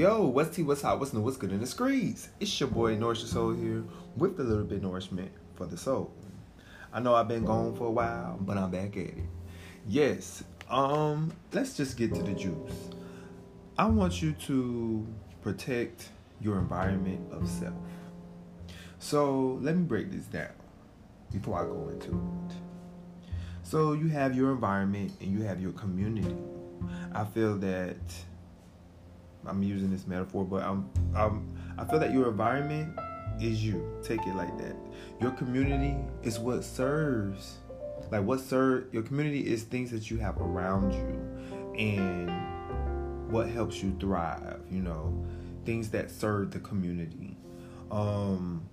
Yo, what's tea, what's hot, what's new, what's good in the streets? It's your boy Nourish Your Soul here with a little bit nourishment for the soul. I know I've been gone for a while, but I'm back at it. Yes, um, let's just get to the juice. I want you to protect your environment of self. So let me break this down before I go into it. So you have your environment and you have your community. I feel that I'm using this metaphor, but I'm, I'm I feel that your environment is you. Take it like that. Your community is what serves. Like what serve your community is things that you have around you and what helps you thrive, you know, things that serve the community. Um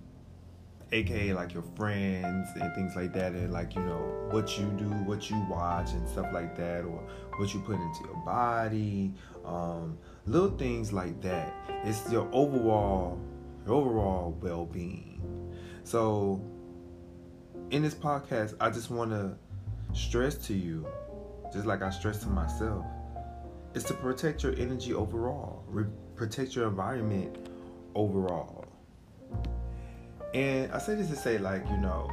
aka like your friends and things like that and like you know what you do what you watch and stuff like that or what you put into your body um, little things like that. It's your overall your overall well-being. So in this podcast i just want to stress to you just like i stress to myself is to protect your energy overall. Re- protect your environment overall. And I say this to say, like, you know,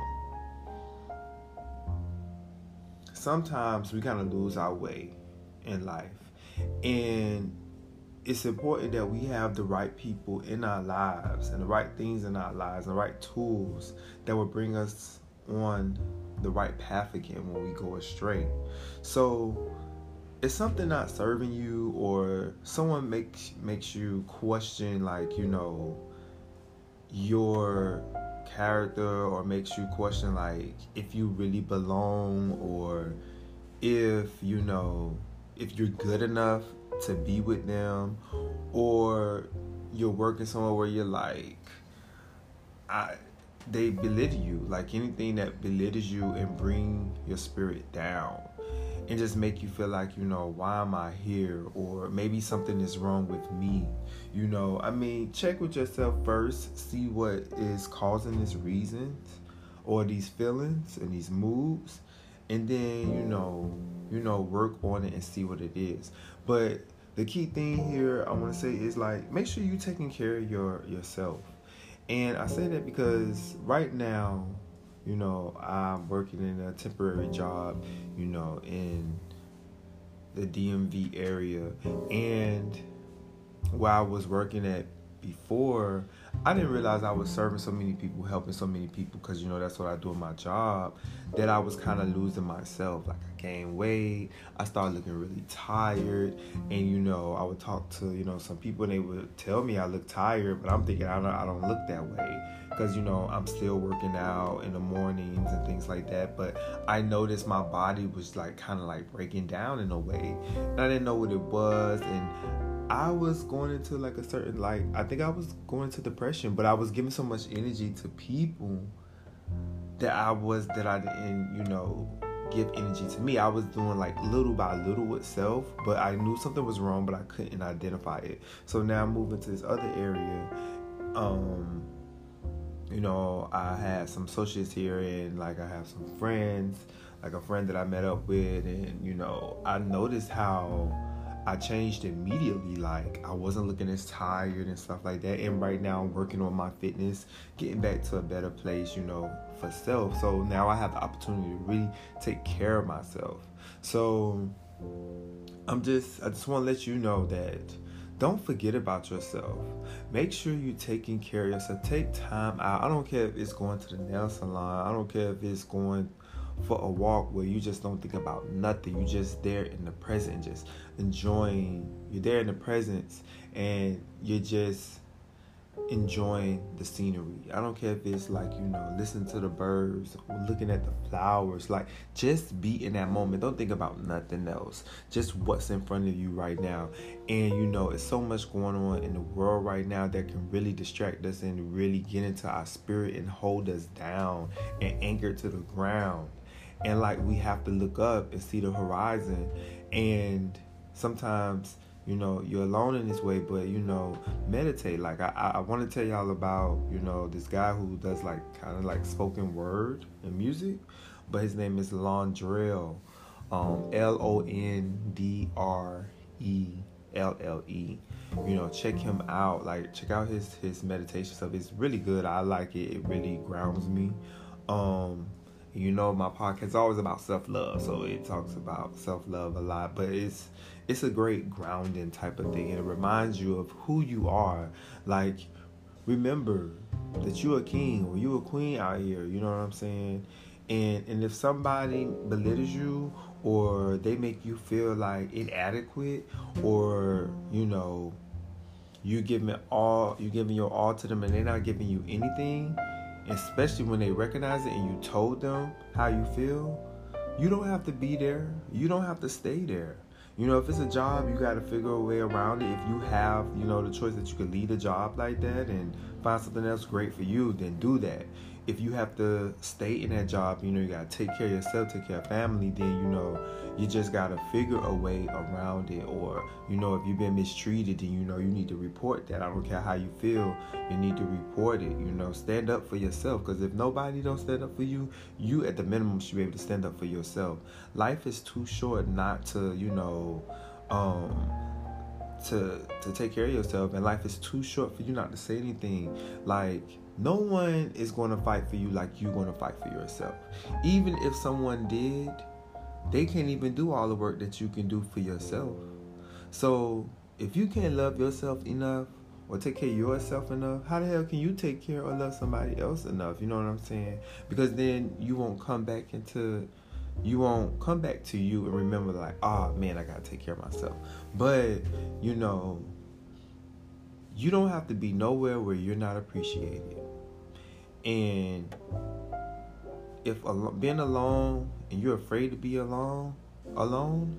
sometimes we kind of lose our way in life. And it's important that we have the right people in our lives and the right things in our lives and the right tools that will bring us on the right path again when we go astray. So, if something not serving you or someone makes makes you question like, you know, your character or makes you question like if you really belong or if you know if you're good enough to be with them or you're working somewhere where you're like I they belittle you like anything that belittles you and bring your spirit down and just make you feel like, you know, why am I here? Or maybe something is wrong with me. You know, I mean, check with yourself first, see what is causing these reasons or these feelings and these moods, and then, you know, you know, work on it and see what it is. But the key thing here I want to say is like make sure you're taking care of your yourself. And I say that because right now you know, I'm working in a temporary job, you know, in the DMV area. And while I was working at before, I didn't realize I was serving so many people, helping so many people, because you know that's what I do in my job. That I was kind of losing myself. Like gained weight, I started looking really tired, and you know I would talk to you know some people and they would tell me I look tired, but I'm thinking I don't I don't look that way. Because you know I'm still working out in the mornings and things like that. But I noticed my body was like kind of like breaking down in a way, and I didn't know what it was, and I was going into like a certain like I think I was going into depression, but I was giving so much energy to people that I was that I didn't, you know, give energy to me. I was doing like little by little with self, but I knew something was wrong, but I couldn't identify it. So now I'm moving to this other area. Um, you know, I had some associates here and like I have some friends, like a friend that I met up with and you know, I noticed how I changed immediately. Like I wasn't looking as tired and stuff like that. And right now I'm working on my fitness, getting back to a better place, you know, for self. So now I have the opportunity to really take care of myself. So I'm just I just want to let you know that don't forget about yourself. Make sure you're taking care of yourself. Take time out. I don't care if it's going to the nail salon. I don't care if it's going for a walk where you just don't think about nothing. You just there in the present, just enjoying. You're there in the presence, and you're just enjoying the scenery. I don't care if it's like, you know, listening to the birds, looking at the flowers. Like, just be in that moment. Don't think about nothing else. Just what's in front of you right now. And, you know, it's so much going on in the world right now that can really distract us and really get into our spirit and hold us down and anchor to the ground. And, like, we have to look up and see the horizon. And sometimes you know you're alone in this way but you know meditate like i i want to tell y'all about you know this guy who does like kind of like spoken word and music but his name is Londrelle um l-o-n-d-r-e L L E. You know, check him out. Like check out his his meditation stuff. It's really good. I like it. It really grounds me. Um, you know, my podcast is always about self love, so it talks about self love a lot. But it's it's a great grounding type of thing. It reminds you of who you are. Like, remember that you're a king or you're a queen out here. You know what I'm saying? And and if somebody belittles you or they make you feel like inadequate or you know you giving all you giving your all to them and they're not giving you anything, especially when they recognize it and you told them how you feel, you don't have to be there. You don't have to stay there. You know, if it's a job, you got to figure a way around it. If you have, you know, the choice that you can leave a job like that and find something else great for you, then do that if you have to stay in that job, you know, you gotta take care of yourself, take care of family, then you know, you just gotta figure a way around it. Or, you know, if you've been mistreated, then you know you need to report that. I don't care how you feel, you need to report it. You know, stand up for yourself. Because if nobody don't stand up for you, you at the minimum should be able to stand up for yourself. Life is too short not to, you know, um, to to take care of yourself and life is too short for you not to say anything like no one is going to fight for you like you're going to fight for yourself. Even if someone did, they can't even do all the work that you can do for yourself. So, if you can't love yourself enough or take care of yourself enough, how the hell can you take care or love somebody else enough? You know what I'm saying? Because then you won't come back into you won't come back to you and remember like, oh man, I gotta take care of myself. But you know, you don't have to be nowhere where you're not appreciated. And if being alone and you're afraid to be alone, alone,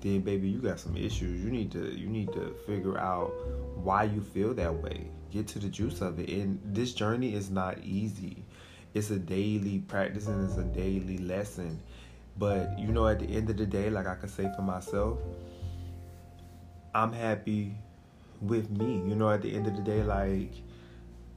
then baby, you got some issues. You need to you need to figure out why you feel that way. Get to the juice of it. And this journey is not easy. It's a daily practice and it's a daily lesson. But you know, at the end of the day, like I can say for myself, I'm happy with me. You know, at the end of the day, like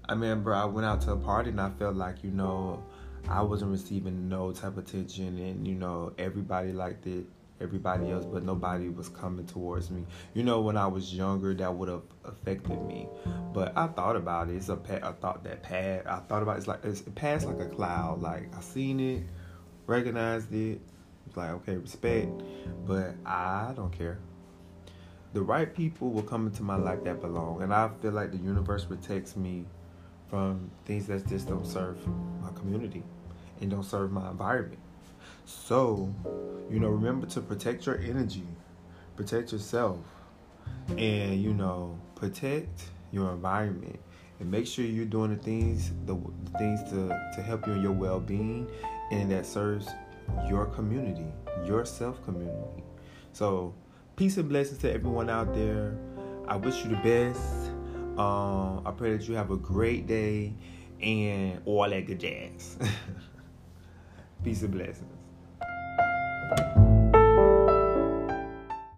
I remember I went out to a party and I felt like, you know, I wasn't receiving no type of attention and, you know, everybody liked it, everybody else, but nobody was coming towards me. You know, when I was younger, that would have affected me. But I thought about it. It's a, a thought that passed. I thought about it. It's like, it's, it passed like a cloud. Like, I seen it, recognized it. It's like, okay, respect. But I don't care the right people will come into my life that belong and i feel like the universe protects me from things that just don't serve my community and don't serve my environment. So, you know, remember to protect your energy, protect yourself, and you know, protect your environment and make sure you're doing the things the, things to to help you in your well-being and that serves your community, your self community. So, peace and blessings to everyone out there. I wish you the best. Um, I pray that you have a great day and all that good jazz. Peace and blessings.